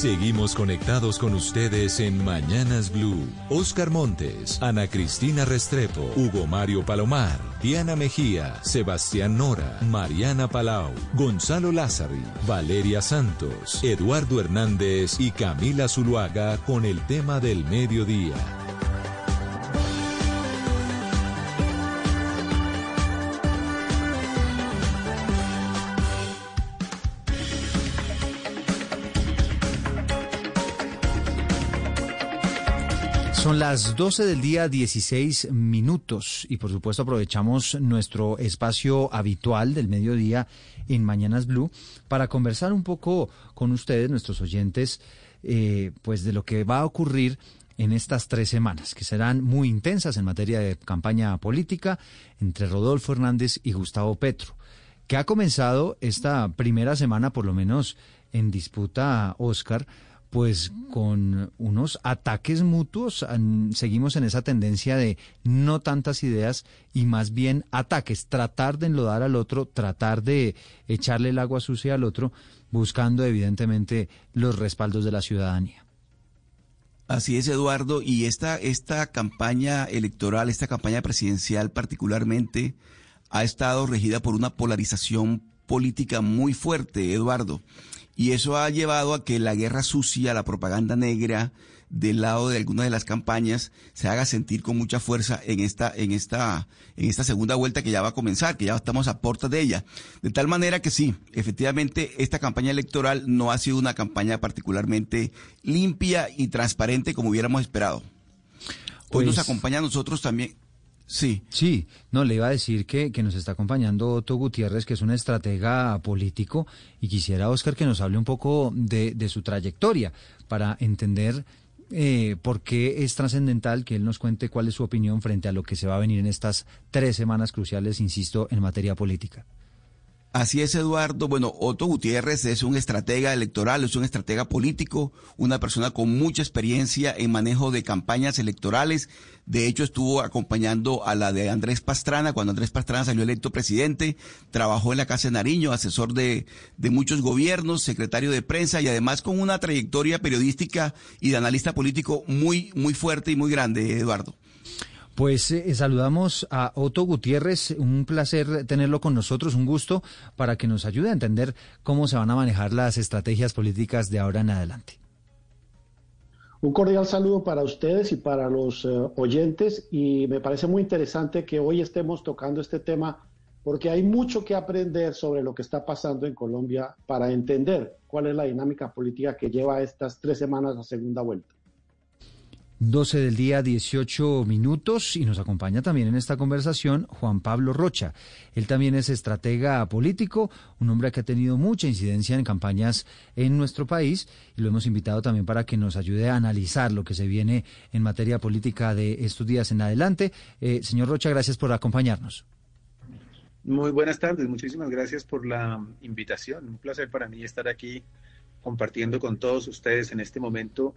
Seguimos conectados con ustedes en Mañanas Blue. Oscar Montes, Ana Cristina Restrepo, Hugo Mario Palomar, Diana Mejía, Sebastián Nora, Mariana Palau, Gonzalo Lázari, Valeria Santos, Eduardo Hernández y Camila Zuluaga con el tema del mediodía. Las 12 del día 16 minutos. Y por supuesto aprovechamos nuestro espacio habitual del mediodía en Mañanas Blue para conversar un poco con ustedes, nuestros oyentes, eh, pues de lo que va a ocurrir en estas tres semanas, que serán muy intensas en materia de campaña política entre Rodolfo Hernández y Gustavo Petro, que ha comenzado esta primera semana, por lo menos en disputa, Oscar, pues con unos ataques mutuos, seguimos en esa tendencia de no tantas ideas y más bien ataques, tratar de enlodar al otro, tratar de echarle el agua sucia al otro, buscando evidentemente los respaldos de la ciudadanía. Así es, Eduardo, y esta, esta campaña electoral, esta campaña presidencial particularmente, ha estado regida por una polarización política muy fuerte, Eduardo. Y eso ha llevado a que la guerra sucia, la propaganda negra del lado de algunas de las campañas se haga sentir con mucha fuerza en esta, en esta, en esta segunda vuelta que ya va a comenzar, que ya estamos a puertas de ella. De tal manera que sí, efectivamente, esta campaña electoral no ha sido una campaña particularmente limpia y transparente como hubiéramos esperado. Hoy nos pues acompaña a nosotros también. Sí. Sí, no, le iba a decir que, que, nos está acompañando Otto Gutiérrez, que es un estratega político, y quisiera, Oscar, que nos hable un poco de, de su trayectoria para entender eh, por qué es trascendental que él nos cuente cuál es su opinión frente a lo que se va a venir en estas tres semanas cruciales, insisto, en materia política. Así es, Eduardo. Bueno, Otto Gutiérrez es un estratega electoral, es un estratega político, una persona con mucha experiencia en manejo de campañas electorales. De hecho, estuvo acompañando a la de Andrés Pastrana cuando Andrés Pastrana salió electo presidente. Trabajó en la Casa de Nariño, asesor de, de muchos gobiernos, secretario de prensa y además con una trayectoria periodística y de analista político muy, muy fuerte y muy grande, Eduardo. Pues eh, saludamos a Otto Gutiérrez, un placer tenerlo con nosotros, un gusto para que nos ayude a entender cómo se van a manejar las estrategias políticas de ahora en adelante. Un cordial saludo para ustedes y para los eh, oyentes y me parece muy interesante que hoy estemos tocando este tema porque hay mucho que aprender sobre lo que está pasando en Colombia para entender cuál es la dinámica política que lleva estas tres semanas a segunda vuelta. 12 del día, 18 minutos, y nos acompaña también en esta conversación Juan Pablo Rocha. Él también es estratega político, un hombre que ha tenido mucha incidencia en campañas en nuestro país, y lo hemos invitado también para que nos ayude a analizar lo que se viene en materia política de estos días en adelante. Eh, señor Rocha, gracias por acompañarnos. Muy buenas tardes, muchísimas gracias por la invitación. Un placer para mí estar aquí compartiendo con todos ustedes en este momento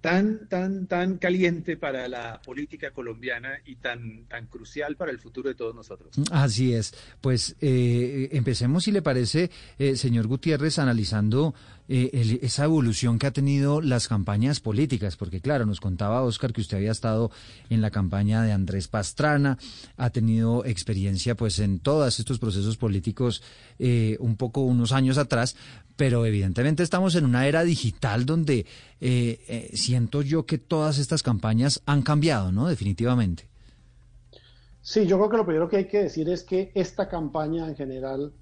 tan, tan, tan caliente para la política colombiana y tan, tan crucial para el futuro de todos nosotros. Así es. Pues eh, empecemos, si le parece, eh, señor Gutiérrez, analizando eh, esa evolución que ha tenido las campañas políticas, porque claro, nos contaba Oscar que usted había estado en la campaña de Andrés Pastrana, ha tenido experiencia pues en todos estos procesos políticos eh, un poco unos años atrás, pero evidentemente estamos en una era digital donde eh, siento yo que todas estas campañas han cambiado, ¿no? Definitivamente. Sí, yo creo que lo primero que hay que decir es que esta campaña en general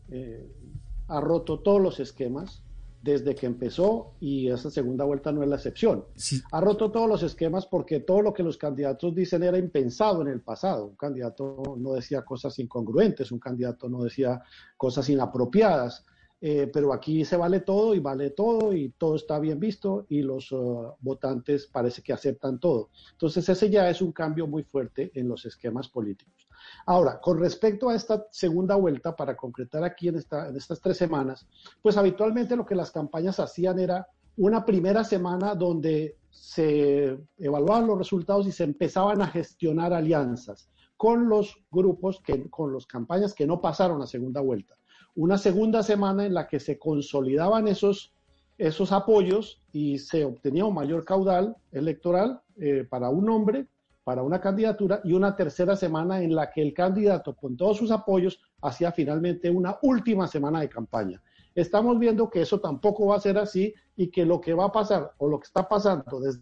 ha roto todos los esquemas desde que empezó y esa segunda vuelta no es la excepción. Ha roto todos los esquemas porque todo lo que los candidatos dicen era impensado en el pasado. Un candidato no decía cosas incongruentes, un candidato no decía cosas inapropiadas. Eh, pero aquí se vale todo y vale todo y todo está bien visto y los uh, votantes parece que aceptan todo. Entonces ese ya es un cambio muy fuerte en los esquemas políticos. Ahora, con respecto a esta segunda vuelta, para concretar aquí en, esta, en estas tres semanas, pues habitualmente lo que las campañas hacían era una primera semana donde se evaluaban los resultados y se empezaban a gestionar alianzas con los grupos, que, con las campañas que no pasaron a segunda vuelta. Una segunda semana en la que se consolidaban esos esos apoyos y se obtenía un mayor caudal electoral eh, para un hombre, para una candidatura y una tercera semana en la que el candidato con todos sus apoyos hacía finalmente una última semana de campaña. Estamos viendo que eso tampoco va a ser así y que lo que va a pasar o lo que está pasando desde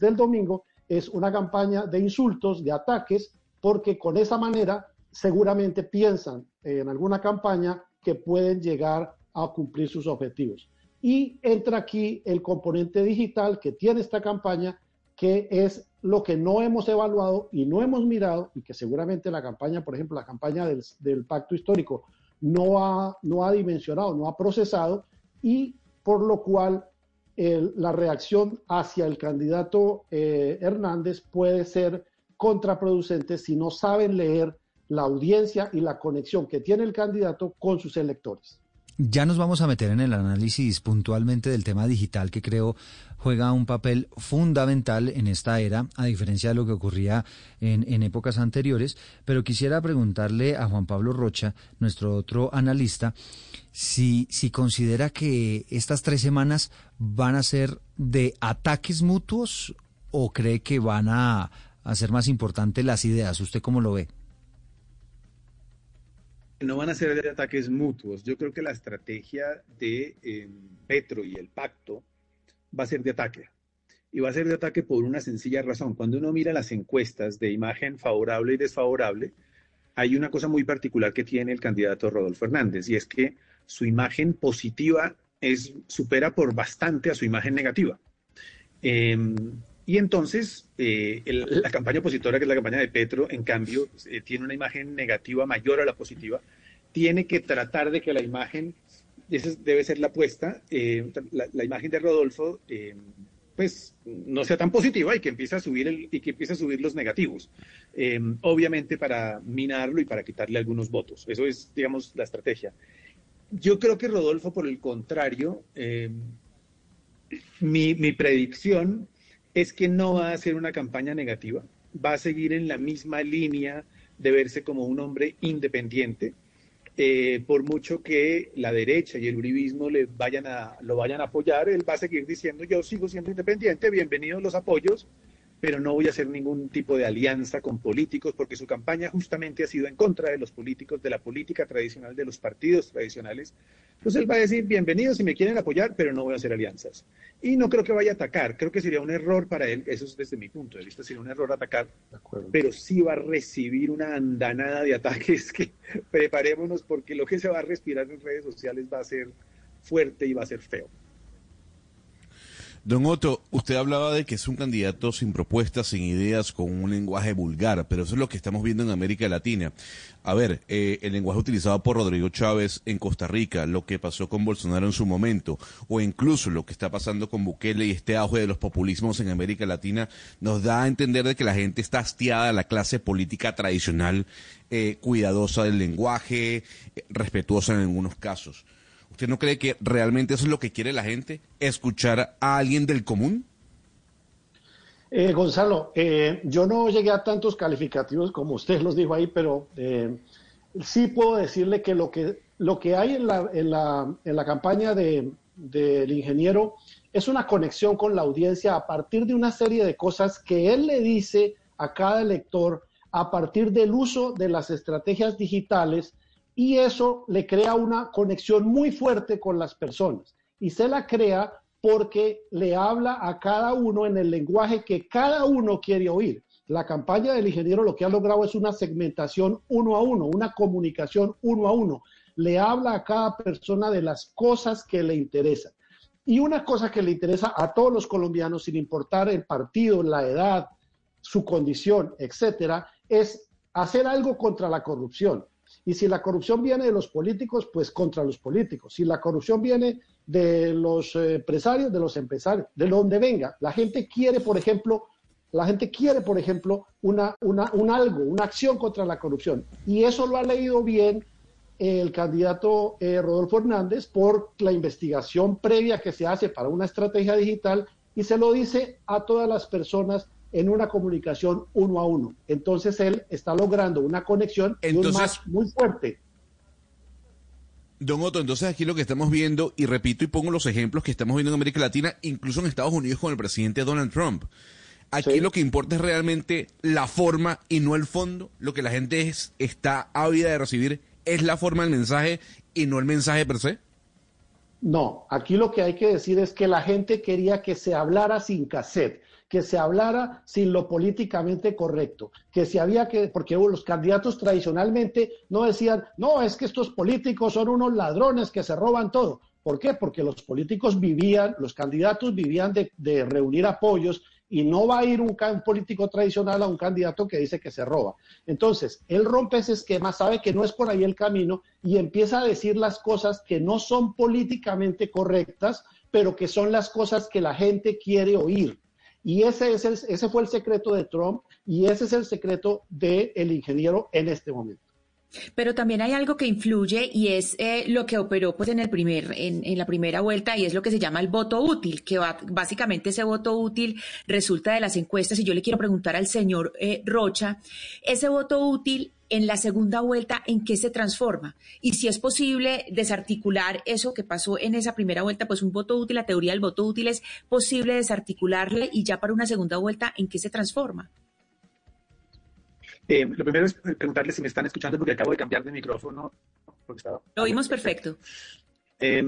el domingo es una campaña de insultos, de ataques, porque con esa manera seguramente piensan en alguna campaña que pueden llegar a cumplir sus objetivos. Y entra aquí el componente digital que tiene esta campaña, que es lo que no hemos evaluado y no hemos mirado, y que seguramente la campaña, por ejemplo, la campaña del, pacto histórico, no ha, no ha dimensionado, no ha procesado, y por lo cual la reacción hacia el candidato eh, Hernández puede ser contraproducente si no saben leer la audiencia y la conexión que tiene el candidato con sus electores. Ya nos vamos a meter en el análisis puntualmente del tema digital que creo juega un papel fundamental en esta era, a diferencia de lo que ocurría en, épocas anteriores. Pero quisiera preguntarle a Juan Pablo Rocha, nuestro otro analista, si, si considera que estas tres semanas van a ser de ataques mutuos o cree que van a hacer más importantes las ideas. ¿Usted cómo lo ve? No van a ser de ataques mutuos. Yo creo que la estrategia de eh, Petro y el pacto va a ser de ataque. Y va a ser de ataque por una sencilla razón. Cuando uno mira las encuestas de imagen favorable y desfavorable, hay una cosa muy particular que tiene el candidato Rodolfo Hernández, y es que su imagen positiva es, supera por bastante a su imagen negativa. Em, y entonces, eh, la campaña opositora, que es la campaña de Petro, en cambio, eh, tiene una imagen negativa mayor a la positiva. Tiene que tratar de que la imagen, esa debe ser la apuesta, eh, la, imagen de Rodolfo, pues no sea tan positiva y que empiece a subir el, y que empiece a subir los negativos. obviamente para minarlo y para quitarle algunos votos. Eso es, digamos, la estrategia. Yo creo que Rodolfo, por el contrario, mi, mi predicción es que no va a ser una campaña negativa, va a seguir en la misma línea de verse como un hombre independiente, eh, por mucho que la derecha y el uribismo le vayan a, lo vayan a apoyar, él va a seguir diciendo yo sigo siendo independiente, bienvenidos los apoyos, pero no voy a hacer ningún tipo de alianza con políticos porque su campaña justamente ha sido en contra de los políticos, de la política tradicional, de los partidos tradicionales. Entonces él va a decir, bienvenidos si me quieren apoyar, pero no voy a hacer alianzas. Y no creo que vaya a atacar, creo que sería un error para él, eso es desde mi punto de vista, sería un error atacar, pero sí va a recibir una andanada de ataques que preparémonos porque lo que se va a respirar en redes sociales va a ser fuerte y va a ser feo. Don Otto, usted hablaba de que es un candidato sin propuestas, sin ideas, con un lenguaje vulgar, pero eso es lo que estamos viendo en América Latina. A ver, eh, el lenguaje utilizado por Rodrigo Chávez en Costa Rica, lo que pasó con Bolsonaro en su momento, o incluso lo que está pasando con Bukele y este auge de los populismos en América Latina, nos da a entender de que la gente está hastiada de la clase política tradicional, eh, cuidadosa del lenguaje, eh, respetuosa en algunos casos. ¿Usted no cree que realmente eso es lo que quiere la gente? ¿Escuchar a alguien del común? Eh, Gonzalo, eh, yo no llegué a tantos calificativos como usted los dijo ahí, pero eh, sí puedo decirle que lo que, lo que hay en la, en la, en la campaña del ingeniero es una conexión con la audiencia a partir de una serie de cosas que él le dice a cada elector a partir del uso de las estrategias digitales y eso le crea una conexión muy fuerte con las personas y se la crea porque le habla a cada uno en el lenguaje que cada uno quiere oír. La campaña del ingeniero lo que ha logrado es una segmentación uno a uno, una comunicación uno a uno. Le habla a cada persona de las cosas que le interesan. Y una cosa que le interesa a todos los colombianos, sin importar el partido, la edad, su condición, etcétera, es hacer algo contra la corrupción. Y si la corrupción viene de los políticos, pues contra los políticos. Si la corrupción viene de los eh, empresarios, de los empresarios, de donde venga. La gente quiere, por ejemplo, la gente quiere, por ejemplo, una, una, un algo, una acción contra la corrupción. Y eso lo ha leído bien el candidato eh, Rodolfo Hernández por la investigación previa que se hace para una estrategia digital y se lo dice a todas las personas en una comunicación uno a uno. Entonces él está logrando una conexión muy fuerte. Don Otto, entonces aquí lo que estamos viendo, y repito y pongo los ejemplos que estamos viendo en América Latina, incluso en Estados Unidos con el presidente Donald Trump. Aquí lo que importa es realmente la forma y no el fondo. Lo que la gente es, está ávida de recibir es la forma del mensaje y no el mensaje per se. No, aquí lo que hay que decir es que la gente quería que se hablara sin cassette, que se hablara sin lo políticamente correcto, que se había que, porque los candidatos tradicionalmente no decían, no, es que estos políticos son unos ladrones que se roban todo. ¿Por qué? Porque los políticos vivían, los candidatos vivían de, de reunir apoyos y no va a ir un, político tradicional a un candidato que dice que se roba. Entonces, él rompe ese esquema, sabe que no es por ahí el camino y empieza a decir las cosas que no son políticamente correctas, pero que son las cosas que la gente quiere oír. Y ese, es ese fue el secreto de Trump y ese es el secreto del ingeniero en este momento. Pero también hay algo que influye y es eh, lo que operó pues en el primer, en, en, la primera vuelta y es lo que se llama el voto útil, que va, básicamente ese voto útil resulta de las encuestas y yo le quiero preguntar al señor eh, Rocha, ese voto útil en la segunda vuelta, ¿en qué se transforma? Y si es posible desarticular eso que pasó en esa primera vuelta, pues un voto útil, la teoría del voto útil es posible desarticularle y ya para una segunda vuelta, ¿en qué se transforma? Eh, lo primero es preguntarle si me están escuchando porque acabo de cambiar de micrófono. Lo oímos perfecto. Eh,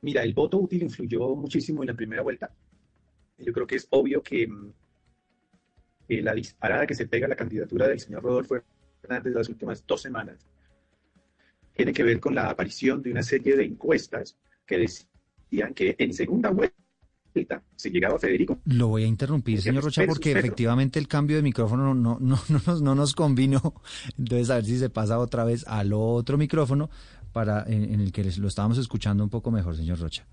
mira, el voto útil influyó muchísimo en la primera vuelta. Yo creo que es obvio que, la disparada que se pega a la candidatura del señor Rodolfo Hernández las últimas dos semanas tiene que ver con la aparición de una serie de encuestas que decían que en segunda vuelta si llegaba Federico. Lo voy a interrumpir, señor Rocha, porque efectivamente el cambio de micrófono no, no, no, nos, no nos convino. Entonces, a ver si se pasa otra vez al otro micrófono para en, el que lo estábamos escuchando un poco mejor, señor Rocha.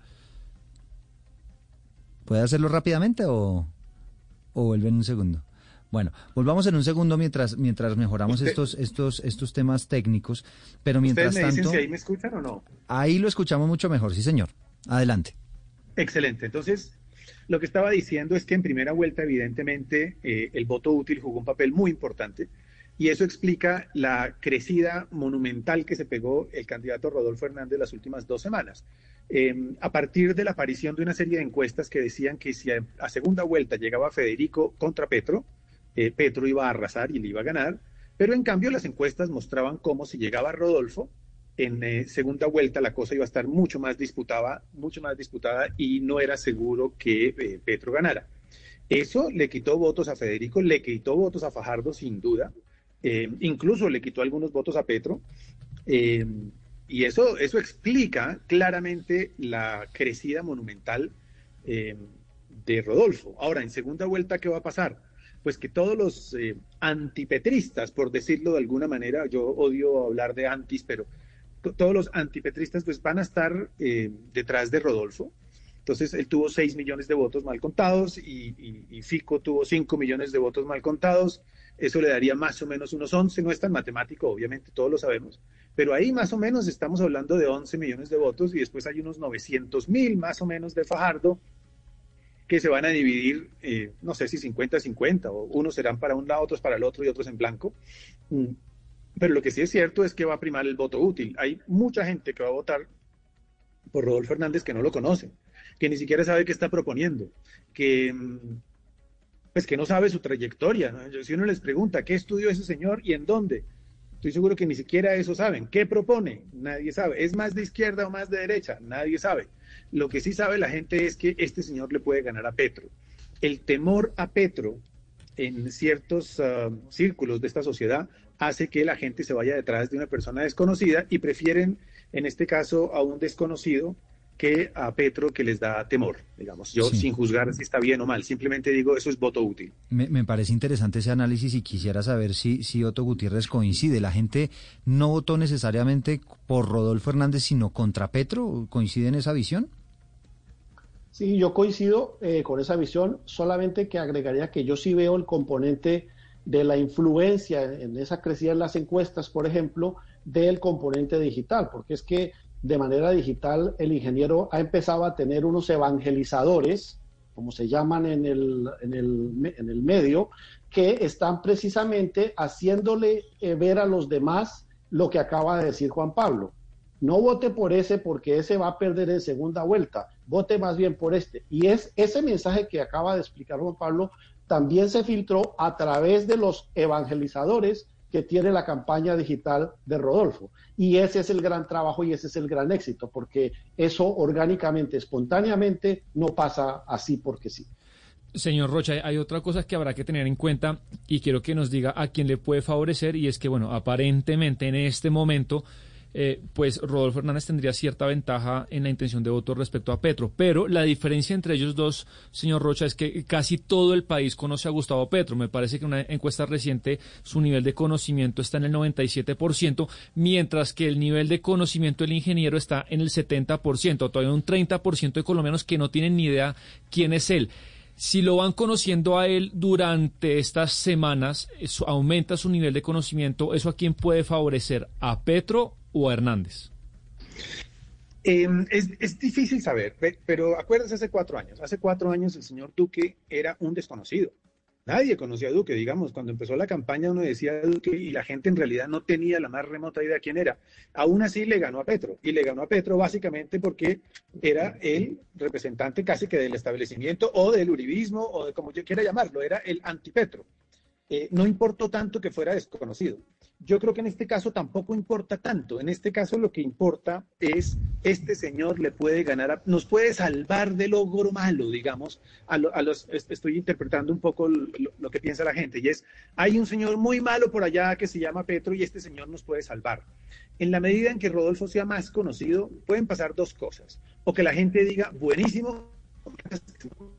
¿Puede hacerlo rápidamente o, o vuelve en un segundo? Bueno, volvamos en un segundo mientras mientras mejoramos estos estos estos temas técnicos, pero mientras ¿Ustedes me dicen si ahí me escuchan o no? Ahí lo escuchamos mucho mejor, sí, señor. Adelante. Excelente. Entonces, lo que estaba diciendo es que en primera vuelta, evidentemente, eh, el voto útil jugó un papel muy importante y eso explica la crecida monumental que se pegó el candidato Rodolfo Hernández las últimas dos semanas. Eh, a partir de la aparición de una serie de encuestas que decían que si a, a segunda vuelta llegaba Federico contra Petro, eh, Petro iba a arrasar y le iba a ganar, pero en cambio las encuestas mostraban cómo si llegaba Rodolfo, en eh, segunda vuelta la cosa iba a estar mucho más disputada, mucho más disputada y no era seguro que eh, Petro ganara. Eso le quitó votos a Federico, le quitó votos a Fajardo sin duda, eh, incluso le quitó algunos votos a Petro. y eso, eso explica claramente la crecida monumental de Rodolfo. Ahora, en segunda vuelta, ¿qué va a pasar? Pues que todos los antipetristas, por decirlo de alguna manera, yo odio hablar de antis, pero todos los antipetristas pues van a estar eh, detrás de Rodolfo. Entonces él tuvo 6 millones de votos mal contados y, Fico tuvo 5 millones de votos mal contados. Eso le daría más o menos unos 11, no es tan matemático, obviamente, todos lo sabemos, pero ahí más o menos estamos hablando de 11 millones de votos y después hay unos 900 mil más o menos de Fajardo que se van a dividir, eh, no sé si 50-50, o unos serán para un lado, otros para el otro y otros en blanco. Mm, pero lo que sí es cierto es que va a primar el voto útil. Hay mucha gente que va a votar por Rodolfo Hernández que no lo conoce, que ni siquiera sabe qué está proponiendo, que mm, pues que no sabe su trayectoria. Si uno les pregunta qué estudió ese señor y en dónde, estoy seguro que ni siquiera eso saben. ¿Qué propone? Nadie sabe. ¿Es más de izquierda o más de derecha? Nadie sabe. Lo que sí sabe la gente es que este señor le puede ganar a Petro. El temor a Petro en ciertos ah, círculos de esta sociedad hace que la gente se vaya detrás de una persona desconocida y prefieren, en este caso, a un desconocido que a Petro que les da temor, digamos. Yo sin juzgar si está bien o mal, simplemente digo eso es voto útil. Me, parece interesante ese análisis y quisiera saber si, si Otto Gutiérrez coincide. La gente no votó necesariamente por Rodolfo Hernández, sino contra Petro. ¿Coincide en esa visión? Sí, yo coincido eh, con esa visión, solamente que agregaría que yo sí veo el componente de la influencia en esa crecida en las encuestas, por ejemplo, del componente digital, porque es que de manera digital el ingeniero ha empezado a tener unos evangelizadores, como se llaman en el, en el, en el medio, que están precisamente haciéndole eh, ver a los demás lo que acaba de decir Juan Pablo. No vote por ese porque ese va a perder en segunda vuelta. Vote más bien por este. Y es ese mensaje que acaba de explicar Juan Pablo también se filtró a través de los evangelizadores que tiene la campaña digital de Rodolfo. Y ese es el gran trabajo y ese es el gran éxito, porque eso orgánicamente, espontáneamente, no pasa así porque sí. Señor Rocha, hay otra cosa que habrá que tener en cuenta y quiero que nos diga a quién le puede favorecer y es que, bueno, aparentemente en este momento eh, pues Rodolfo Hernández tendría cierta ventaja en la intención de voto respecto a Petro. Pero la diferencia entre ellos dos, señor Rocha, es que casi todo el país conoce a Gustavo Petro. Me parece que una encuesta reciente su nivel de conocimiento está en el 97%, mientras que el nivel de conocimiento del ingeniero está en el 70%. Todavía un 30% de colombianos que no tienen ni idea quién es él. Si lo van conociendo a él durante estas semanas, aumenta su nivel de conocimiento. ¿Eso a quién puede favorecer? ¿A Petro o Hernández? Em, es, difícil saber, pero acuérdense hace cuatro años. Hace cuatro años el señor Duque era un desconocido. Nadie conocía a Duque, digamos, cuando empezó la campaña uno decía Duque y la gente en realidad no tenía la más remota idea de quién era. Aún así le ganó a Petro y le ganó a Petro básicamente porque era el representante casi que del establecimiento o del uribismo o de como yo quiera llamarlo, era el antipetro. Eh, no importó tanto que fuera desconocido. Yo creo que en este caso tampoco importa tanto. En este caso lo que importa es, este señor le puede ganar, nos puede salvar del logro malo, digamos, a, los, estoy interpretando un poco lo, que piensa la gente, y es, hay un señor muy malo por allá que se llama Petro y este señor nos puede salvar. En la medida en que Rodolfo sea más conocido, pueden pasar dos cosas. O que la gente diga, buenísimo,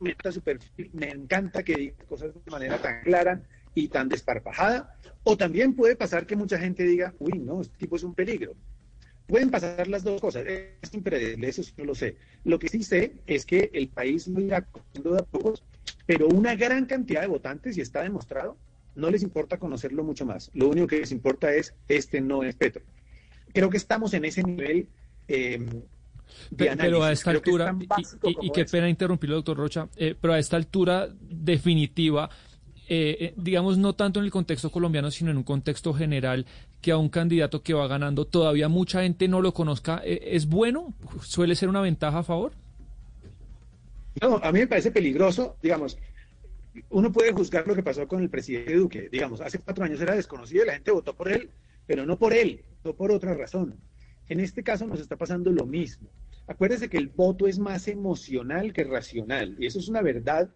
me encanta que diga cosas de manera tan clara y tan desparpajada, o también puede pasar que mucha gente diga, uy, no, este tipo es un peligro. Pueden pasar las dos cosas, es impredecible, eso sí no lo sé. Lo que sí sé es que el país no irá cogiendo de a pocos, pero una gran cantidad de votantes, y está demostrado, no les importa conocerlo mucho más. Lo único que les importa es, este no es Petro. Creo que estamos en ese nivel eh, pero a esta altura, y, qué pena interrumpirlo, doctor Rocha, eh, pero a esta altura definitiva, eh, eh, digamos, no tanto en el contexto colombiano, sino en un contexto general, que a un candidato que va ganando todavía mucha gente no lo conozca, eh, ¿es bueno? ¿Suele ser una ventaja a favor? No, a mí me parece peligroso, digamos, uno puede juzgar lo que pasó con el presidente Duque, digamos, hace cuatro años era desconocido y la gente votó por él, pero no por él, no por otra razón. En este caso nos está pasando lo mismo. Acuérdese que el voto es más emocional que racional, y eso es una verdad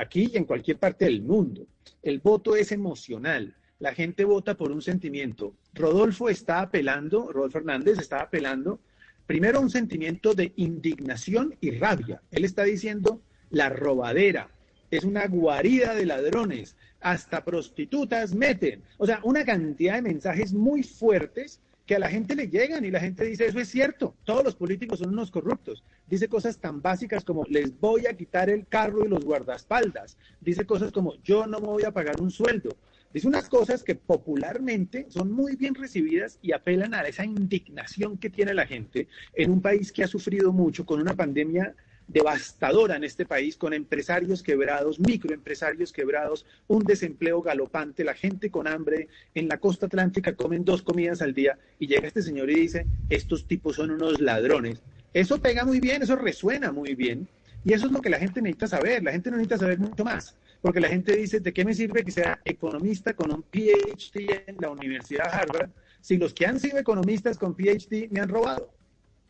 aquí y en cualquier parte del mundo. El voto es emocional. La gente vota por un sentimiento. Rodolfo está apelando, Rodolfo Hernández está apelando, primero un sentimiento de indignación y rabia. Él está diciendo, la robadera es una guarida de ladrones, hasta prostitutas meten. O sea, una cantidad de mensajes muy fuertes que a la gente le llegan y la gente dice, eso es cierto, todos los políticos son unos corruptos. Dice cosas tan básicas como, les voy a quitar el carro y los guardaespaldas. Dice cosas como, yo no me voy a pagar un sueldo. Dice unas cosas que popularmente son muy bien recibidas y apelan a esa indignación que tiene la gente en un país que ha sufrido mucho con una pandemia devastadora en este país, con empresarios quebrados, microempresarios quebrados, un desempleo galopante, la gente con hambre, en la costa atlántica comen dos comidas al día y llega este señor y dice, estos tipos son unos ladrones. Eso pega muy bien, eso resuena muy bien. Y eso es lo que la gente necesita saber. La gente no necesita saber mucho más. Porque la gente dice, ¿de qué me sirve que sea economista con un PhD en la Universidad Harvard si los que han sido economistas con PhD me han robado?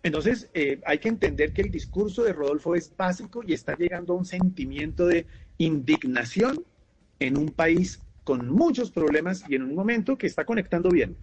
Entonces, eh, hay que entender que el discurso de Rodolfo es básico y está llegando a un sentimiento de indignación en un país con muchos problemas y en un momento que está conectando bien.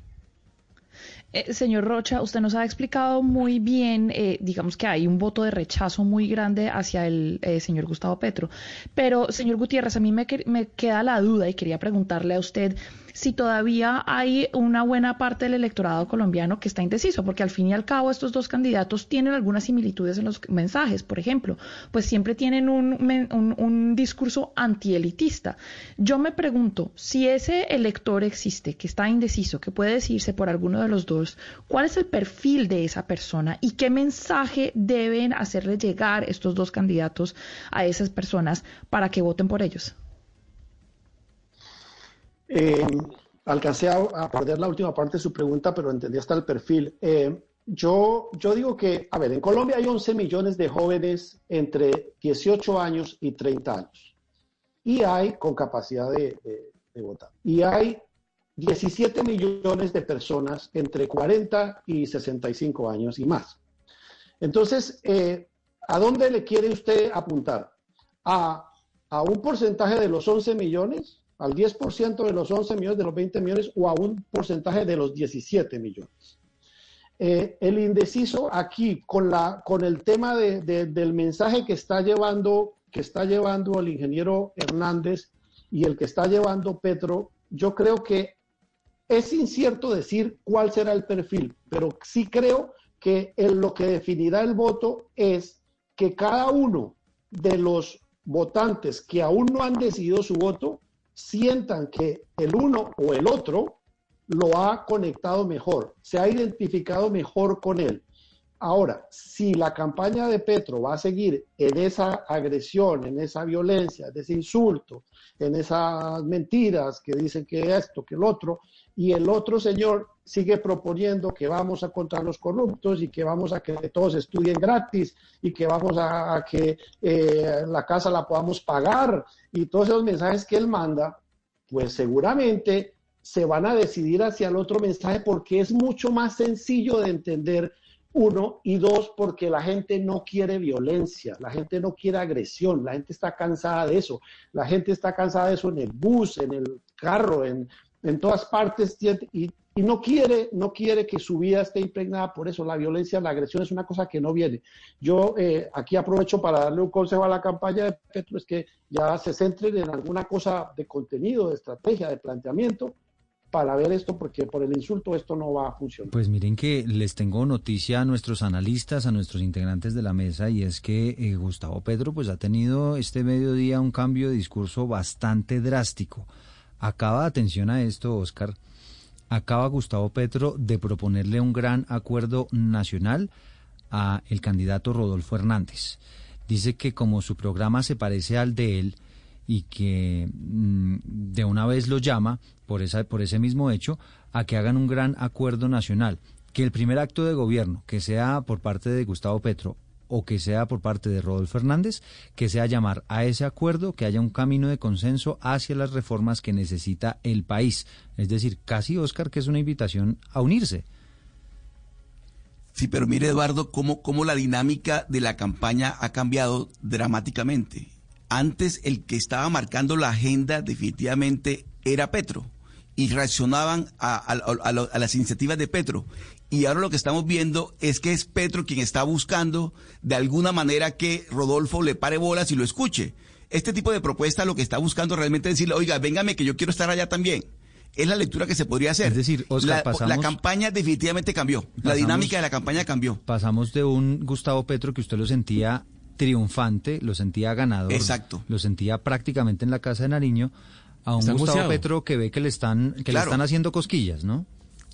Eh, señor Rocha, usted nos ha explicado muy bien, eh, digamos que hay un voto de rechazo muy grande hacia el señor Gustavo Petro, pero señor Gutiérrez, a mí me, me queda la duda y quería preguntarle a usted si todavía hay una buena parte del electorado colombiano que está indeciso, porque al fin y al cabo estos dos candidatos tienen algunas similitudes en los mensajes. Por ejemplo, pues siempre tienen un, un, discurso antielitista. Yo me pregunto, si ese elector existe, que está indeciso, que puede decirse por alguno de los dos, ¿cuál es el perfil de esa persona y qué mensaje deben hacerle llegar estos dos candidatos a esas personas para que voten por ellos? Eh, alcancé a, perder la última parte de su pregunta, pero entendí hasta el perfil. Eh, yo, yo digo que, a ver, en Colombia hay 11 millones de jóvenes entre 18 años y 30 años. Y hay con capacidad de, votar. Y hay 17 millones de personas entre 40 y 65 años y más. Entonces, eh, ¿a dónde le quiere usted apuntar? ¿A, ¿A un porcentaje de los 11 millones? ¿Al 10% de los 11 millones, de los 20 millones? ¿O a un porcentaje de los 17 millones? Eh, el indeciso aquí con, la, con el tema del mensaje que está llevando que está llevando el ingeniero Hernández y el que está llevando Petro, yo creo que es incierto decir cuál será el perfil, pero sí creo que en lo que definirá el voto es que cada uno de los votantes que aún no han decidido su voto sientan que el uno o el otro lo ha conectado mejor, se ha identificado mejor con él. Ahora, si la campaña de Petro va a seguir en esa agresión, en esa violencia, en ese insulto, en esas mentiras que dicen que esto, que el otro, y el otro señor sigue proponiendo que vamos a contra los corruptos y que vamos a que todos estudien gratis y que vamos a, que eh, la casa la podamos pagar y todos esos mensajes que él manda, pues seguramente se van a decidir hacia el otro mensaje porque es mucho más sencillo de entender, uno, y dos, porque la gente no quiere violencia, la gente no quiere agresión, la gente está cansada de eso, la gente está cansada de eso en el bus, en el carro, en, en todas partes, y, y no quiere, no quiere que su vida esté impregnada por eso. La violencia, la agresión es una cosa que no viene. Yo eh, aquí aprovecho para darle un consejo a la campaña de Petro, es que ya se centren en alguna cosa de contenido, de estrategia, de planteamiento, para ver esto, porque por el insulto esto no va a funcionar. Pues miren que les tengo noticia a nuestros analistas, a nuestros integrantes de la mesa, y es que eh, Gustavo Pedro pues ha tenido este mediodía un cambio de discurso bastante drástico. Acaba, atención a esto, Oscar, acaba Gustavo Petro de proponerle un gran acuerdo nacional a el candidato Rodolfo Hernández. Dice que como su programa se parece al de él, y que mm, de una vez lo llama, por, esa, por ese mismo hecho, a que hagan un gran acuerdo nacional. Que el primer acto de gobierno, que sea por parte de Gustavo Petro o que sea por parte de Rodolfo Fernández, que sea llamar a ese acuerdo, que haya un camino de consenso hacia las reformas que necesita el país. Es decir, casi, Oscar, que es una invitación a unirse. Sí, pero mire, Eduardo, cómo, cómo la dinámica de la campaña ha cambiado dramáticamente. Antes el que estaba marcando la agenda definitivamente era Petro y reaccionaban a, las iniciativas de Petro. Y ahora lo que estamos viendo es que es Petro quien está buscando de alguna manera que Rodolfo le pare bolas y lo escuche. Este tipo de propuesta lo que está buscando realmente es decirle, oiga, véngame que yo quiero estar allá también. Es la lectura que se podría hacer. Es decir, la, la campaña definitivamente cambió. la dinámica de la campaña cambió. Pasamos de un Gustavo Petro que usted lo sentía triunfante, lo sentía ganador. Exacto. Lo sentía prácticamente en la casa de Nariño a un Gustavo Petro que ve que le están que le están haciendo cosquillas, ¿no?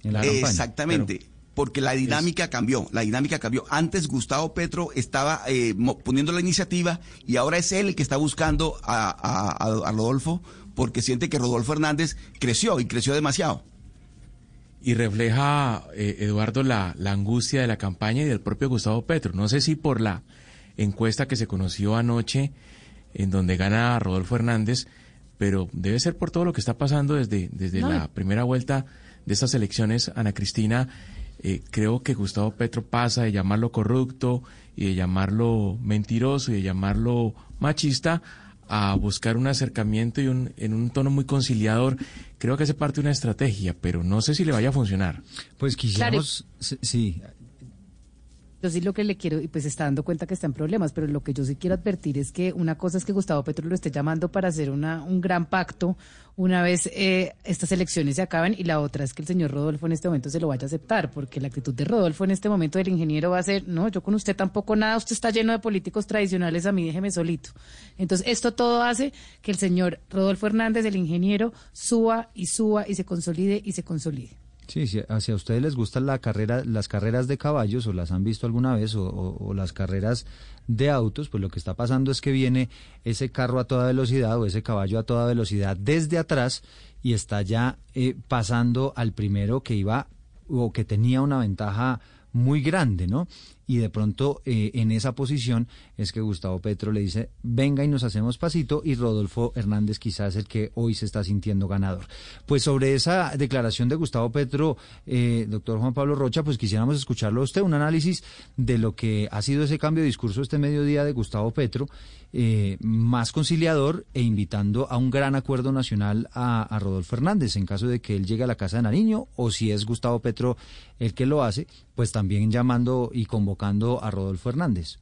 Exactamente. porque la dinámica cambió, la dinámica cambió. Antes Gustavo Petro estaba eh, poniendo la iniciativa y ahora es él el que está buscando a, Rodolfo porque siente que Rodolfo Hernández creció y creció demasiado. Y refleja, eh, Eduardo, la, la angustia de la campaña y del propio Gustavo Petro. No sé si por la encuesta que se conoció anoche, en donde gana Rodolfo Hernández, pero debe ser por todo lo que está pasando desde, desde la primera vuelta de estas elecciones, Ana Cristina. Eh, creo que Gustavo Petro pasa de llamarlo corrupto y de llamarlo mentiroso y de llamarlo machista a buscar un acercamiento y un, en un tono muy conciliador. Creo que hace parte de una estrategia, pero no sé si le vaya a funcionar. Pues quisiéramos, sí, yo sí lo que le quiero, y pues está dando cuenta que está en problemas, pero lo que yo sí quiero advertir es que una cosa es que Gustavo Petro lo esté llamando para hacer una, un gran pacto una vez eh, estas elecciones se acaben y la otra es que el señor Rodolfo en este momento se lo vaya a aceptar, porque la actitud de Rodolfo en este momento del ingeniero va a ser, no, yo con usted tampoco nada, usted está lleno de políticos tradicionales, a mí déjeme solito. Entonces, esto todo hace que el señor Rodolfo Hernández, el ingeniero, suba y suba y se consolide y se consolide. Sí, si hacia ustedes les gustan la carrera, las carreras de caballos o las han visto alguna vez o, o, las carreras de autos, pues lo que está pasando es que viene ese carro a toda velocidad o ese caballo a toda velocidad desde atrás y está ya eh, pasando al primero que iba o que tenía una ventaja muy grande, ¿no? Y de pronto eh, en esa posición es que Gustavo Petro le dice, venga y nos hacemos pasito y Rodolfo Hernández quizás el que hoy se está sintiendo ganador. Pues sobre esa declaración de Gustavo Petro, eh, doctor Juan Pablo Rocha, pues quisiéramos escucharlo a usted, un análisis de lo que ha sido ese cambio de discurso este mediodía de Gustavo Petro, eh, más conciliador e invitando a un gran acuerdo nacional a, a Rodolfo Hernández en caso de que él llegue a la Casa de Nariño o si es Gustavo Petro el que lo hace, pues también llamando y convocando a Rodolfo Hernández.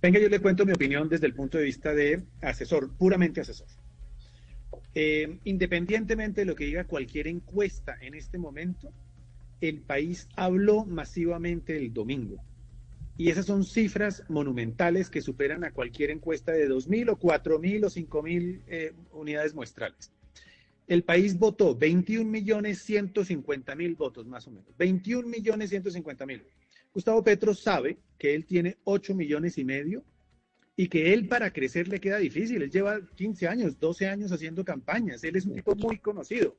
Venga, yo le cuento mi opinión desde el punto de vista de asesor, puramente asesor. Eh, independientemente de lo que diga cualquier encuesta en este momento, el país habló masivamente el domingo. Y esas son cifras monumentales que superan a cualquier encuesta de 2.000 o 4.000 o 5.000 eh, unidades muestrales. El país votó 21 millones 150 mil votos más o menos. 21 millones 150 mil. Gustavo Petro sabe que él tiene 8 millones y medio y que él para crecer le queda difícil. Él lleva 15 años, 12 años haciendo campañas. Él es un tipo muy conocido.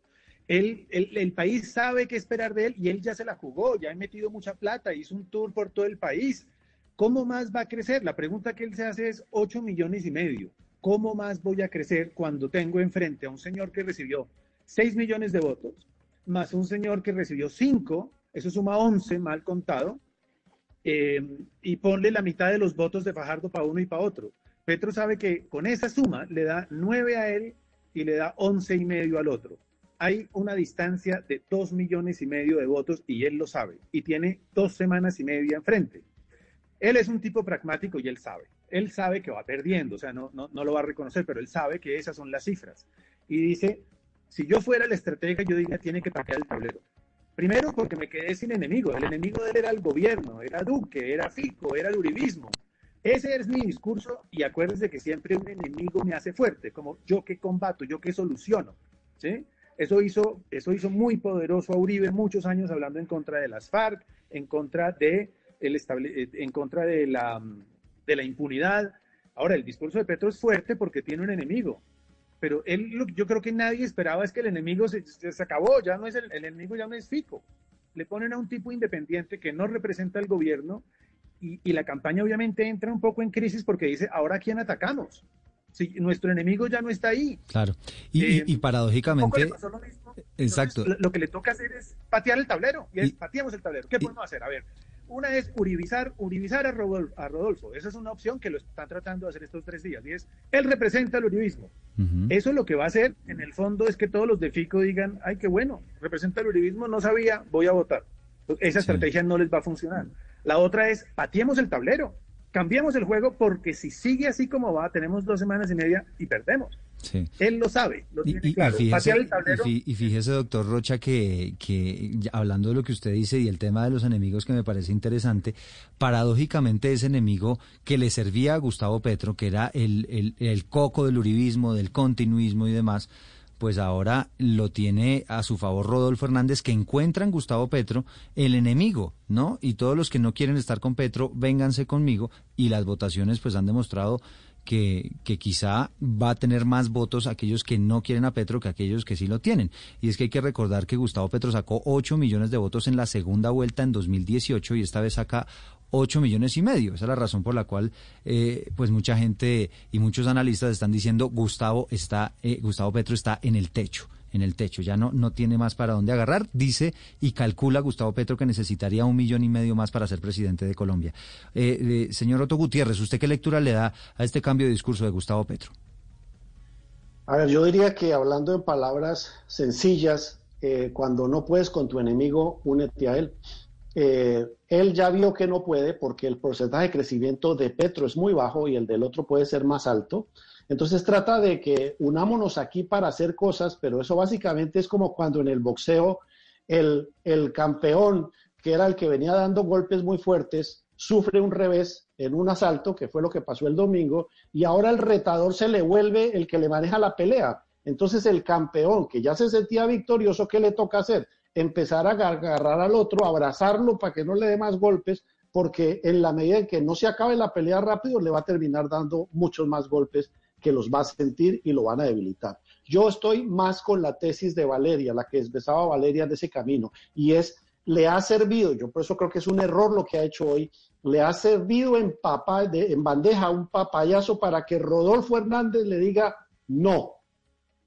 Él, el país sabe qué esperar de él y él ya se la jugó, ya ha metido mucha plata, hizo un tour por todo el país. ¿Cómo más va a crecer? La pregunta que él se hace es 8 millones y medio. ¿Cómo más voy a crecer cuando tengo enfrente a un señor que recibió 6 millones de votos, más un señor que recibió 5, eso suma 11 mal contado, eh, y ponle la mitad de los votos de Fajardo para uno y para otro. Petro sabe que con esa suma le da nueve a él y le da once y medio al otro. Hay una distancia de dos millones y medio de votos y él lo sabe y tiene dos semanas y media enfrente. Él es un tipo pragmático y él sabe. Él sabe que va perdiendo, o sea, no, no, no lo va a reconocer, pero él sabe que esas son las cifras. Y dice, si yo fuera el estratega, yo diría, tiene que pagar el tablero. Primero porque me quedé sin enemigo. El enemigo de él era el gobierno, era Duque, era Fico, era el uribismo. Ese es mi discurso y acuérdense que siempre un enemigo me hace fuerte, como yo que combato, yo que soluciono. ¿sí? Eso, hizo, eso hizo muy poderoso a Uribe muchos años hablando en contra de las FARC, en contra de, el eh, en contra de, la, de la impunidad. Ahora, el discurso de Petro es fuerte porque tiene un enemigo pero él, yo creo que nadie esperaba es que el enemigo se, se acabó, ya no es el, el, enemigo, ya no es Fico. Le ponen a un tipo independiente que no representa al gobierno y, y, la campaña obviamente entra un poco en crisis porque dice, ahora ¿a quién atacamos? Si nuestro enemigo ya no está ahí. Claro. Y, y, y eh, paradójicamente... Exacto. lo, que le toca hacer es patear el tablero. Y es, pateamos el tablero. ¿Qué podemos hacer? A ver, una es uribizar, uribizar a, Rodolfo, Esa es una opción que lo están tratando de hacer estos tres días. Y es, él representa el uribismo. Eso lo que va a hacer, en el fondo, es que todos los de FICO digan, ay, qué bueno, representa el uribismo, no sabía, voy a votar. Esa estrategia no les va a funcionar. La otra es, pateemos el tablero, cambiemos el juego, porque si sigue así como va, tenemos dos semanas y media y perdemos. Él lo sabe, lo tiene y, claro. Y fíjese, doctor Rocha, que, que hablando de lo que usted dice y el tema de los enemigos que me parece interesante, paradójicamente ese enemigo que le servía a Gustavo Petro, que era el, el, el coco del uribismo, del continuismo y demás, pues ahora lo tiene a su favor Rodolfo Hernández, que encuentra en Gustavo Petro el enemigo, ¿no? Y todos los que no quieren estar con Petro, vénganse conmigo. Y las votaciones pues han demostrado que, que, quizá va a tener más votos aquellos que no quieren a Petro que aquellos que sí lo tienen. Y es que hay que recordar que Gustavo Petro sacó 8 millones de votos en la segunda vuelta en 2018 y esta vez saca 8 millones y medio. Esa es la razón por la cual eh, pues mucha gente y muchos analistas están diciendo Gustavo está eh, Gustavo Petro está en el techo en el techo, ya no, no tiene más para dónde agarrar, dice y calcula Gustavo Petro que necesitaría un millón y medio más para ser presidente de Colombia. Eh, eh, señor Otto Gutiérrez, ¿usted qué lectura le da a este cambio de discurso de Gustavo Petro? A ver, yo diría que hablando en palabras sencillas, eh, cuando no puedes con tu enemigo, únete a él. él ya vio que no puede porque el porcentaje de crecimiento de Petro es muy bajo y el del otro puede ser más alto. Entonces trata de que unámonos aquí para hacer cosas, pero eso básicamente es como cuando en el boxeo el, el campeón, que era el que venía dando golpes muy fuertes, sufre un revés en un asalto, que fue lo que pasó el domingo, y ahora el retador se le vuelve el que le maneja la pelea. Entonces el campeón, que ya se sentía victorioso, ¿qué le toca hacer? empezar a agarrar al otro, abrazarlo para que no le dé más golpes, porque en la medida en que no se acabe la pelea rápido, le va a terminar dando muchos más golpes que los va a sentir y lo van a debilitar. Yo estoy más con la tesis de Valeria, la que empezaba Valeria de ese camino, y es, le ha servido, yo por eso creo que es un error lo que ha hecho hoy, le ha servido en, papá, en bandeja un papayazo para que Rodolfo Hernández le diga, no,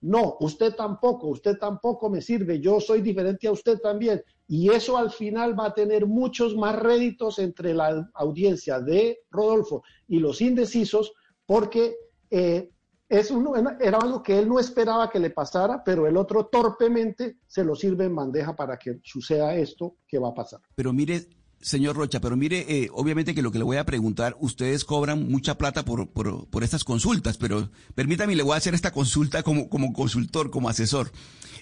no, usted tampoco, usted tampoco me sirve, yo soy diferente a usted también. Y eso al final va a tener muchos más réditos entre la audiencia de Rodolfo y los indecisos, porque eh, es era algo que él no esperaba que le pasara, pero el otro torpemente se lo sirve en bandeja para que suceda esto que va a pasar. Pero mire, Señor Rocha, pero mire, eh, obviamente que lo que le voy a preguntar, ustedes cobran mucha plata por, por, por, estas consultas, pero permítame, le voy a hacer esta consulta como, como consultor, como asesor.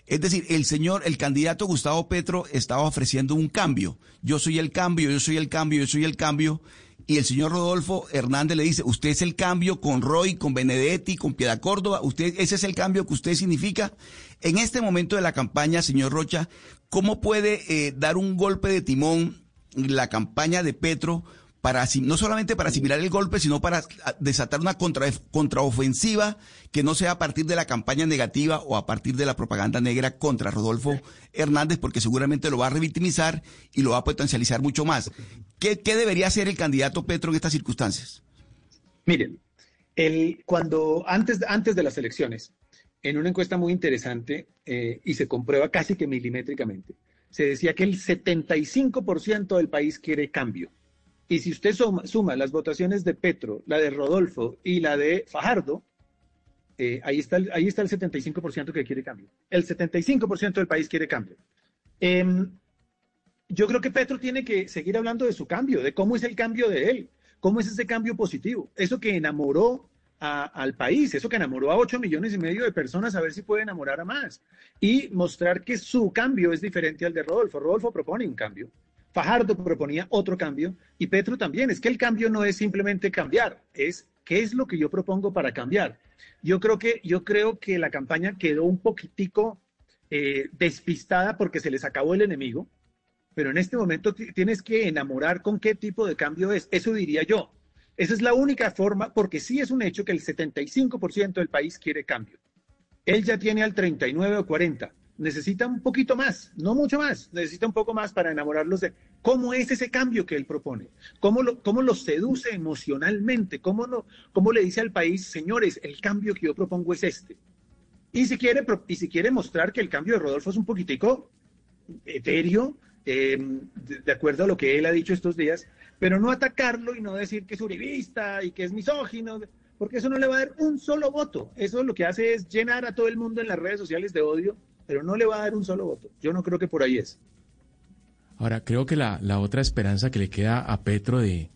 Es decir, el señor, el candidato Gustavo Petro estaba ofreciendo un cambio. Yo soy el cambio, yo soy el cambio, yo soy el cambio. Y el señor Rodolfo Hernández le dice, usted es el cambio con Roy, con Benedetti, con Piedad Córdoba, usted, ese es el cambio que usted significa. En este momento de la campaña, señor Rocha, ¿cómo puede eh, dar un golpe de timón la campaña de Petro para no solamente para asimilar el golpe, sino para desatar una contra, contraofensiva que no sea a partir de la campaña negativa o a partir de la propaganda negra contra Rodolfo Hernández, porque seguramente lo va a revictimizar y lo va a potencializar mucho más. ¿Qué, debería hacer el candidato Petro en estas circunstancias? Miren, el, cuando antes, antes de las elecciones, en una encuesta muy interesante eh, y se comprueba casi que milimétricamente, se decía que el 75% del país quiere cambio. Y si usted suma, las votaciones de Petro, la de Rodolfo y la de Fajardo, eh, ahí, está ahí está el 75% que quiere cambio. El 75% del país quiere cambio. Em, yo creo que Petro tiene que seguir hablando de su cambio, de cómo es el cambio de él, cómo es ese cambio positivo, eso que enamoró al país, eso que enamoró a 8 millones y medio de personas, a ver si puede enamorar a más. Y mostrar que su cambio es diferente al de Rodolfo. Rodolfo propone un cambio. Fajardo proponía otro cambio y Petro también. Es que el cambio no es simplemente cambiar, es qué es lo que yo propongo para cambiar. Yo creo que, yo creo que la campaña quedó un poquitico eh, despistada porque se les acabó el enemigo, pero en este momento tienes que enamorar con qué tipo de cambio es. Eso diría yo. Esa es la única forma, porque sí es un hecho que el 75% del país quiere cambio. Él ya tiene al 39 o 40. Necesita un poquito más, no mucho más, necesita un poco más para enamorarlos de cómo es ese cambio que él propone, cómo lo, cómo lo seduce emocionalmente, cómo, no, cómo le dice al país, señores, el cambio que yo propongo es este. Y si quiere, y si quiere mostrar que el cambio de Rodolfo es un poquitico etéreo, eh, de acuerdo a lo que él ha dicho estos días, pero no atacarlo y no decir que es uribista y que es misógino, porque eso no le va a dar un solo voto. Eso lo que hace es llenar a todo el mundo en las redes sociales de odio, pero no le va a dar un solo voto. Yo no creo que por ahí es. Ahora, creo que la, otra esperanza que le queda a Petro de,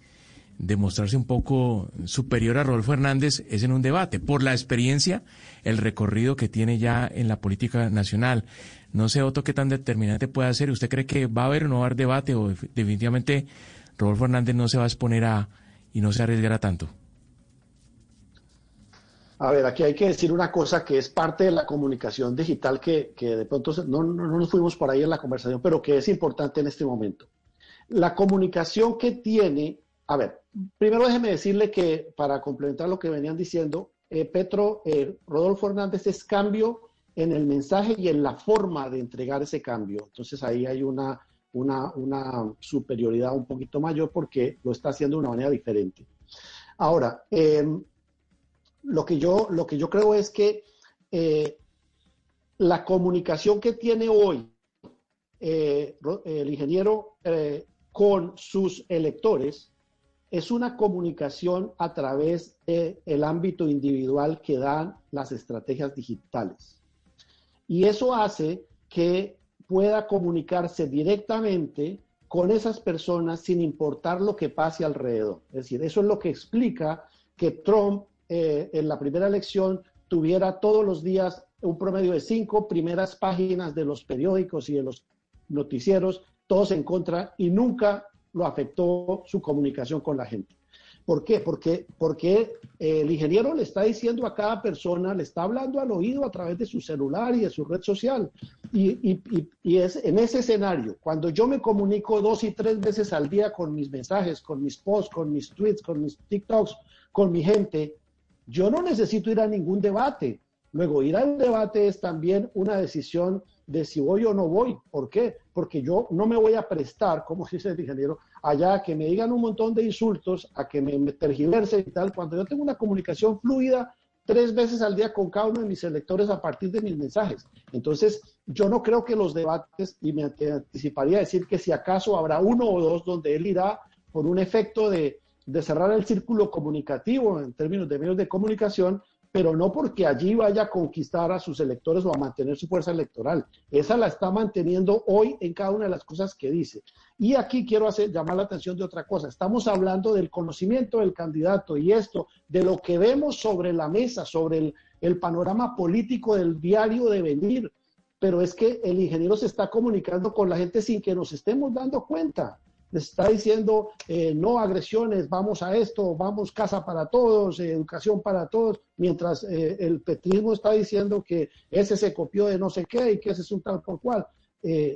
de mostrarse un poco superior a Rodolfo Hernández es en un debate, por la experiencia, el recorrido que tiene ya en la política nacional. No sé, Otto, qué tan determinante puede ser. ¿Usted cree que va a haber o no va a haber debate o definitivamente Rodolfo Hernández no se va a exponer a y no se arriesgará tanto? A ver, aquí hay que decir una cosa que es parte de la comunicación digital que, de pronto no, no, nos fuimos por ahí en la conversación, pero que es importante en este momento. La comunicación que tiene, a ver, primero déjeme decirle que para complementar lo que venían diciendo, eh, Petro, eh, Rodolfo Hernández es cambio en el mensaje y en la forma de entregar ese cambio. Entonces ahí hay una, una, superioridad un poquito mayor porque lo está haciendo de una manera diferente. Ahora, em, lo, que yo, lo que yo creo es que eh, la comunicación que tiene hoy eh, el ingeniero eh, con sus electores es una comunicación a través del ámbito individual que dan las estrategias digitales. Y eso hace que pueda comunicarse directamente con esas personas sin importar lo que pase alrededor. Es decir, eso es lo que explica que Trump eh, en la primera elección tuviera todos los días un promedio de cinco primeras páginas de los periódicos y de los noticieros, todos en contra, y nunca lo afectó su comunicación con la gente. ¿Por qué? Porque, porque el ingeniero le está diciendo a cada persona, le está hablando al oído a través de su celular y de su red social. Y, y, y, es en ese escenario, cuando yo me comunico dos y tres veces al día con mis mensajes, con mis posts, con mis tweets, con mis TikToks, con mi gente, yo no necesito ir a ningún debate. Luego, ir a un debate es también una decisión de si voy o no voy. ¿Por qué? Porque yo no me voy a prestar, como dice el ingeniero, allá a que me digan un montón de insultos, a que me, tergiversen y tal, cuando yo tengo una comunicación fluida tres veces al día con cada uno de mis electores a partir de mis mensajes. Entonces, yo no creo que los debates, y me anticiparía a decir que si acaso habrá uno o dos donde él irá por un efecto de, de cerrar el círculo comunicativo en términos de medios de comunicación, pero no porque allí vaya a conquistar a sus electores o a mantener su fuerza electoral. Esa la está manteniendo hoy en cada una de las cosas que dice. Y aquí quiero hacer, llamar la atención de otra cosa. Estamos hablando del conocimiento del candidato y esto, de lo que vemos sobre la mesa, sobre el, el panorama político del diario de venir. Pero es que el ingeniero se está comunicando con la gente sin que nos estemos dando cuenta les está diciendo eh, no agresiones, vamos a esto, vamos casa para todos, eh, educación para todos, mientras eh, el petrismo está diciendo que ese se copió de no sé qué y que ese es un tal por cual.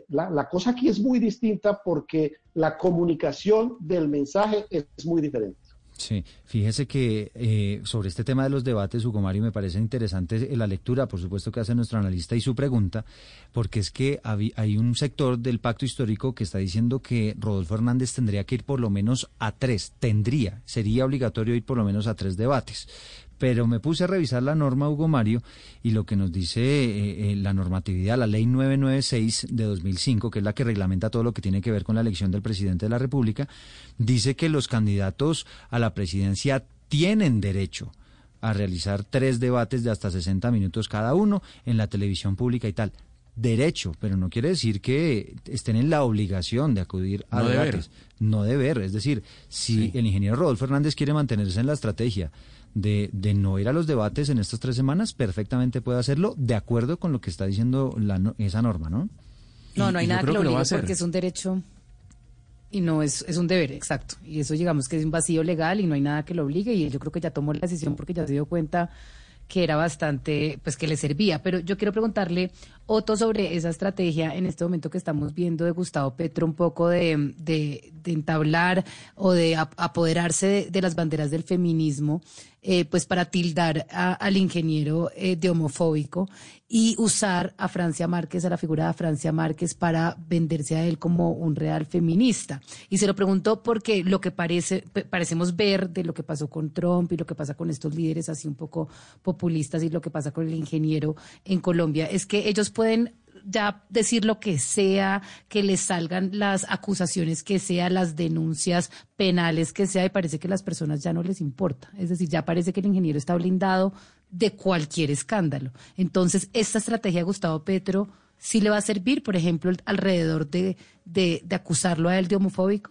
La, la, cosa aquí es muy distinta porque la comunicación del mensaje es muy diferente. Sí, fíjese que eh, sobre este tema de los debates, Hugo Mario, me parece interesante la lectura, por supuesto, que hace nuestro analista y su pregunta, porque es que hay un sector del pacto histórico que está diciendo que Rodolfo Hernández tendría que ir por lo menos a tres, tendría, sería obligatorio ir por lo menos a tres debates pero me puse a revisar la norma, Hugo Mario, y lo que nos dice eh, eh, la normatividad, la ley 996 de 2005, que es la que reglamenta todo lo que tiene que ver con la elección del presidente de la República, dice que los candidatos a la presidencia tienen derecho a realizar tres debates de hasta 60 minutos cada uno en la televisión pública y tal derecho, pero no quiere decir que estén en la obligación de acudir a debates. No deber. Es decir, si el ingeniero Rodolfo Hernández quiere mantenerse en la estrategia de, de, no ir a los debates en estas tres semanas, perfectamente puede hacerlo de acuerdo con lo que está diciendo la, esa norma, ¿no? No, no hay nada que lo obligue porque es un derecho y no es, es un deber, exacto. Y eso, digamos que es un vacío legal y no hay nada que lo obligue y yo creo que ya tomó la decisión porque ya se dio cuenta que era bastante, pues que le servía. Pero yo quiero preguntarle, Otto, sobre esa estrategia en este momento que estamos viendo de Gustavo Petro, un poco de, de, entablar o de apoderarse de, las banderas del feminismo, eh, pues para tildar al ingeniero eh, de homofóbico y usar a Francia Márquez, a la figura de Francia Márquez, para venderse a él como un real feminista. Y se lo pregunto porque lo que parece, parecemos ver de lo que pasó con Trump y lo que pasa con estos líderes así un poco populistas y lo que pasa con el ingeniero en Colombia, es que ellos pueden ya decir lo que sea, que les salgan las acusaciones que sea, las denuncias penales que sea, y parece que las personas ya no les importa. Es decir, ya parece que el ingeniero está blindado de cualquier escándalo. Entonces, esta estrategia Gustavo Petro sí le va a servir, por ejemplo, alrededor de, de, acusarlo a él de homofóbico.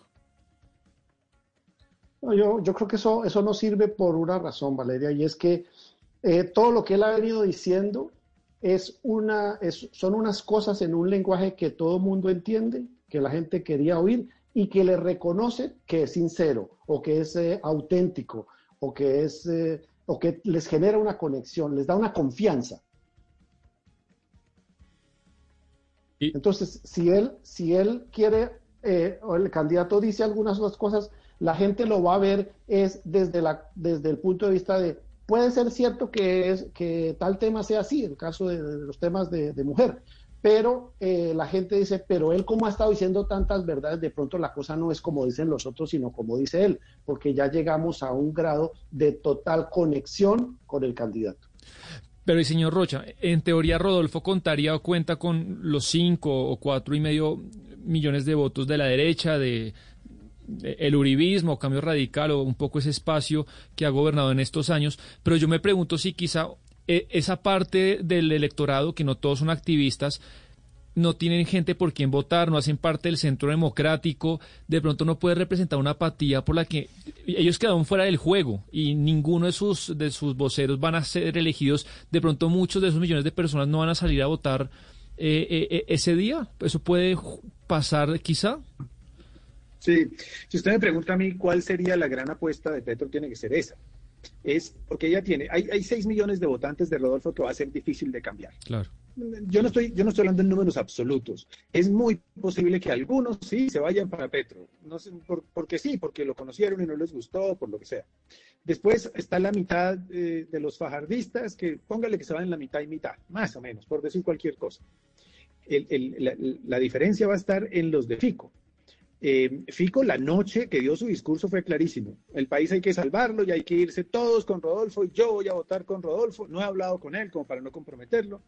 yo, yo creo que eso, eso no sirve por una razón, Valeria, y es que eh, todo lo que él ha venido diciendo es una, son unas cosas en un lenguaje que todo mundo entiende, que la gente quería oír y que le reconoce que es sincero o que es eh, auténtico o que es eh, o que les genera una conexión, les da una confianza. Entonces, si él, si él quiere eh, o el candidato dice algunas otras cosas, la gente lo va a ver es desde, la, desde el punto de vista de puede ser cierto que, es, que tal tema sea así, en el caso de, los temas de, mujer, pero eh, la gente dice, pero él como ha estado diciendo tantas verdades, de pronto la cosa no es como dicen los otros, sino como dice él, porque ya llegamos a un grado de total conexión con el candidato. Pero y señor Rocha, en teoría Rodolfo contaría o cuenta con los cinco o cuatro y medio millones de votos de la derecha, de, el uribismo, cambio radical o un poco ese espacio que ha gobernado en estos años, pero yo me pregunto si quizá eh, esa parte del electorado, que no todos son activistas, no tienen gente por quien votar, no hacen parte del centro democrático, de pronto no puede representar una apatía por la que ellos quedaron fuera del juego y ninguno de sus, de sus voceros van a ser elegidos, de pronto muchos de esos millones de personas no van a salir a votar eh, eh, ese día, eso puede pasar quizá. Sí, si usted me pregunta a mí cuál sería la gran apuesta de Petro, tiene que ser esa. Es porque ella tiene, hay, hay 6 millones de votantes de Rodolfo que va a ser difícil de cambiar. Claro. Yo no estoy, yo no estoy hablando en números absolutos. Es muy posible que algunos sí se vayan para Petro. No sé, por, porque sí, porque lo conocieron y no les gustó, por lo que sea. Después está la mitad eh, de los fajardistas, que póngale que se van en la mitad y mitad, más o menos, por decir cualquier cosa. El, el, la, la, diferencia va a estar en los de Fico. Eh, Fico, la noche que dio su discurso fue clarísimo. El país hay que salvarlo y hay que irse todos con Rodolfo y yo voy a votar con Rodolfo. No he hablado con él como para no comprometerlo.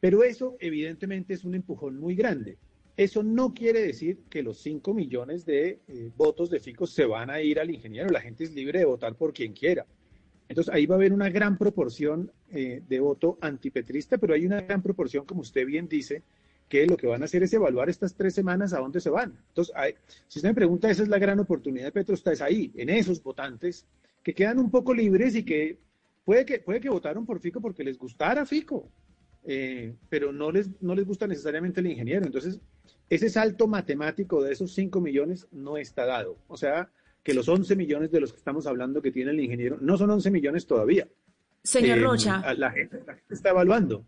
Pero eso evidentemente es un empujón muy grande. Eso no quiere decir que los 5 millones de eh, votos de Fico se van a ir al ingeniero. La gente es libre de votar por quien quiera. Entonces ahí va a haber una gran proporción eh, de voto antipetrista, pero hay una gran proporción, como usted bien dice, que lo que van a hacer es evaluar estas tres semanas a dónde se van. Entonces, hay, si usted me pregunta, esa es la gran oportunidad de Petro, está es ahí, en esos votantes que quedan un poco libres y que puede que, puede que votaron por Fico porque les gustara Fico, eh, pero no les, no les gusta necesariamente el ingeniero. Entonces, ese salto matemático de esos 5 millones no está dado. O sea, que los 11 millones de los que estamos hablando que tiene el ingeniero no son 11 millones todavía. Señor eh, Rocha. La gente, la gente está evaluando.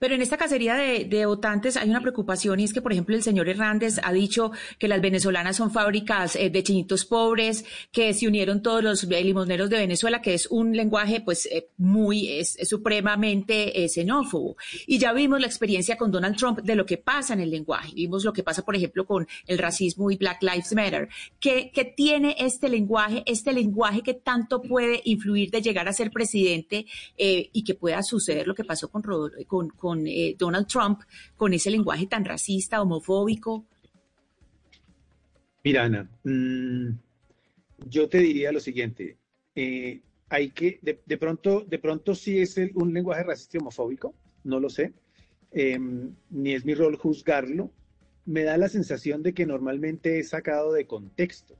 Pero en esta cacería de, de, votantes hay una preocupación y es que, por ejemplo, el señor Hernández ha dicho que las venezolanas son fábricas eh, de chinitos pobres, que se unieron todos los eh, limoneros de Venezuela, que es un lenguaje, pues, eh, muy, es, es supremamente eh, xenófobo. Y ya vimos la experiencia con Donald Trump de lo que pasa en el lenguaje. Vimos lo que pasa, por ejemplo, con el racismo y Black Lives Matter. ¿Qué, qué tiene este lenguaje, este lenguaje que tanto puede influir de llegar a ser presidente y que pueda suceder lo que pasó con, con, con con eh, Donald Trump, con ese lenguaje tan racista, homofóbico? Mira, Ana, mmm, yo te diría lo siguiente. Eh, hay que, de, de, pronto, de pronto sí es el, un lenguaje racista y homofóbico, no lo sé, eh, ni es mi rol juzgarlo. Me da la sensación de que normalmente es sacado de contexto,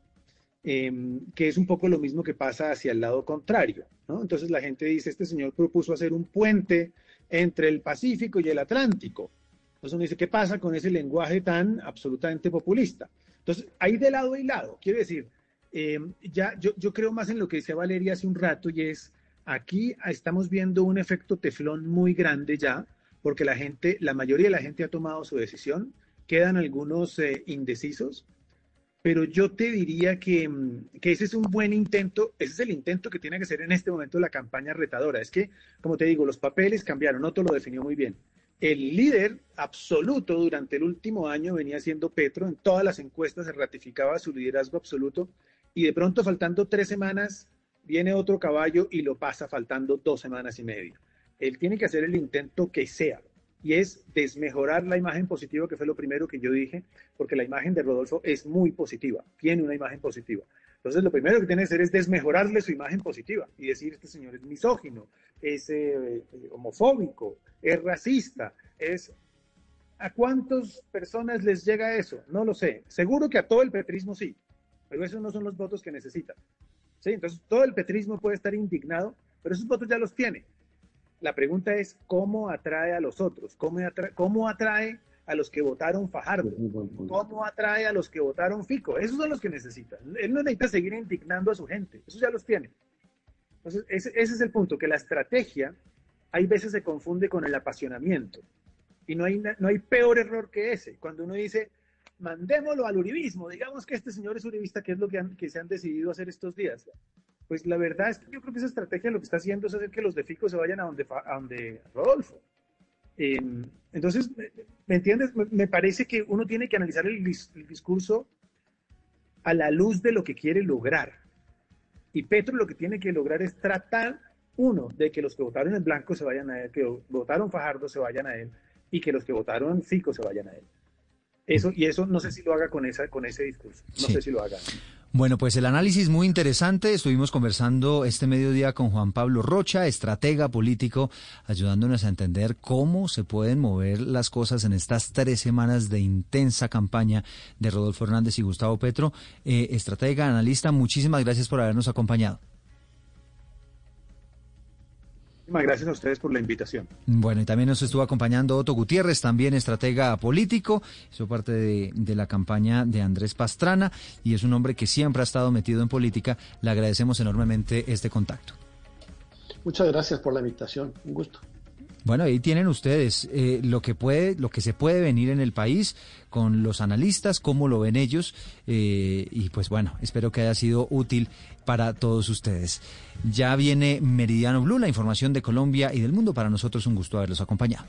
eh, que es un poco lo mismo que pasa hacia el lado contrario. ¿no? Entonces la gente dice, este señor propuso hacer un puente entre el Pacífico y el Atlántico. Entonces uno dice, ¿qué pasa con ese lenguaje tan absolutamente populista? Entonces, hay de lado y lado. Quiere decir, eh, ya yo, yo creo más en lo que decía Valeria hace un rato y es, aquí estamos viendo un efecto teflón muy grande ya, porque la gente, la mayoría de la gente ha tomado su decisión, quedan algunos eh, indecisos, pero yo te diría que, mm, que, ese es un buen intento, ese es el intento que tiene que ser en este momento la campaña retadora. Es que, como te digo, los papeles cambiaron, Otto lo definió muy bien. El líder absoluto durante el último año venía siendo Petro, en todas las encuestas se ratificaba su liderazgo absoluto y de pronto faltando tres semanas viene otro caballo y lo pasa faltando dos semanas y media. Él tiene que hacer el intento que sea, y es desmejorar la imagen positiva, que fue lo primero que yo dije, porque la imagen de Rodolfo es muy positiva, tiene una imagen positiva. Entonces, lo primero que tiene que hacer es desmejorarle su imagen positiva y decir, este señor es misógino, es eh, homofóbico, es racista, es... ¿A cuántas personas les llega eso? No lo sé. Seguro que a todo el petrismo sí, pero esos no son los votos que necesitan. ¿Sí? Entonces, todo el petrismo puede estar indignado, pero esos votos ya los tiene. La pregunta es cómo atrae a los otros, cómo atrae, cómo atrae a los que votaron Fajardo, cómo atrae a los que votaron Fico. Esos son los que necesitan. Él no necesita seguir indignando a su gente, esos ya los tiene. Entonces, ese, ese es el punto, que la estrategia hay veces se confunde con el apasionamiento. Y no hay, no hay peor error que ese. Cuando uno dice, mandémoslo al uribismo, digamos que este señor es uribista, que es lo que, han, que se han decidido hacer estos días. Pues la verdad es que yo creo que esa estrategia lo que está haciendo es hacer que los de Fico se vayan a donde, a donde Rodolfo. Eh, entonces, ¿me entiendes? Me, parece que uno tiene que analizar el, el, discurso a la luz de lo que quiere lograr. Y Petro lo que tiene que lograr es tratar, uno, de que los que votaron en blanco se vayan a él, que votaron Fajardo se vayan a él, y que los que votaron Fico se vayan a él. Eso, y eso no sé si lo haga con, esa, con ese discurso. No sí. sé si lo haga. Bueno, pues el análisis muy interesante. Estuvimos conversando este mediodía con Juan Pablo Rocha, estratega político, ayudándonos a entender cómo se pueden mover las cosas en estas tres semanas de intensa campaña de Rodolfo Hernández y Gustavo Petro. Eh, estratega, analista, muchísimas gracias por habernos acompañado. Muchísimas gracias a ustedes por la invitación. Bueno, y también nos estuvo acompañando Otto Gutiérrez, también estratega político, hizo parte de, de, la campaña de Andrés Pastrana y es un hombre que siempre ha estado metido en política. Le agradecemos enormemente este contacto. Muchas gracias por la invitación, un gusto. Bueno, ahí tienen ustedes eh, lo que puede, lo que se puede venir en el país con los analistas, cómo lo ven ellos eh, y pues bueno, espero que haya sido útil para todos ustedes. Ya viene Meridiano Blue, la información de Colombia y del mundo. Para nosotros un gusto haberlos acompañado.